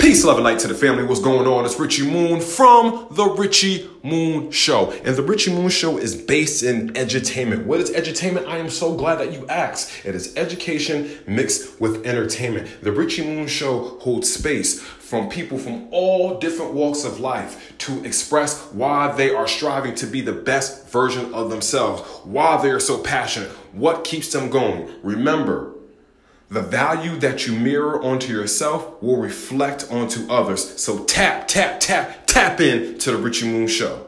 Peace, love, and light to the family. What's going on? It's Richie Moon from The Richie Moon Show. And The Richie Moon Show is based in edutainment. What is edutainment? I am so glad that you asked. It is education mixed with entertainment. The Richie Moon Show holds space from people from all different walks of life to express why they are striving to be the best version of themselves, why they are so passionate, what keeps them going. Remember, the value that you mirror onto yourself will reflect onto others. So tap, tap, tap, tap in to the Richie Moon Show.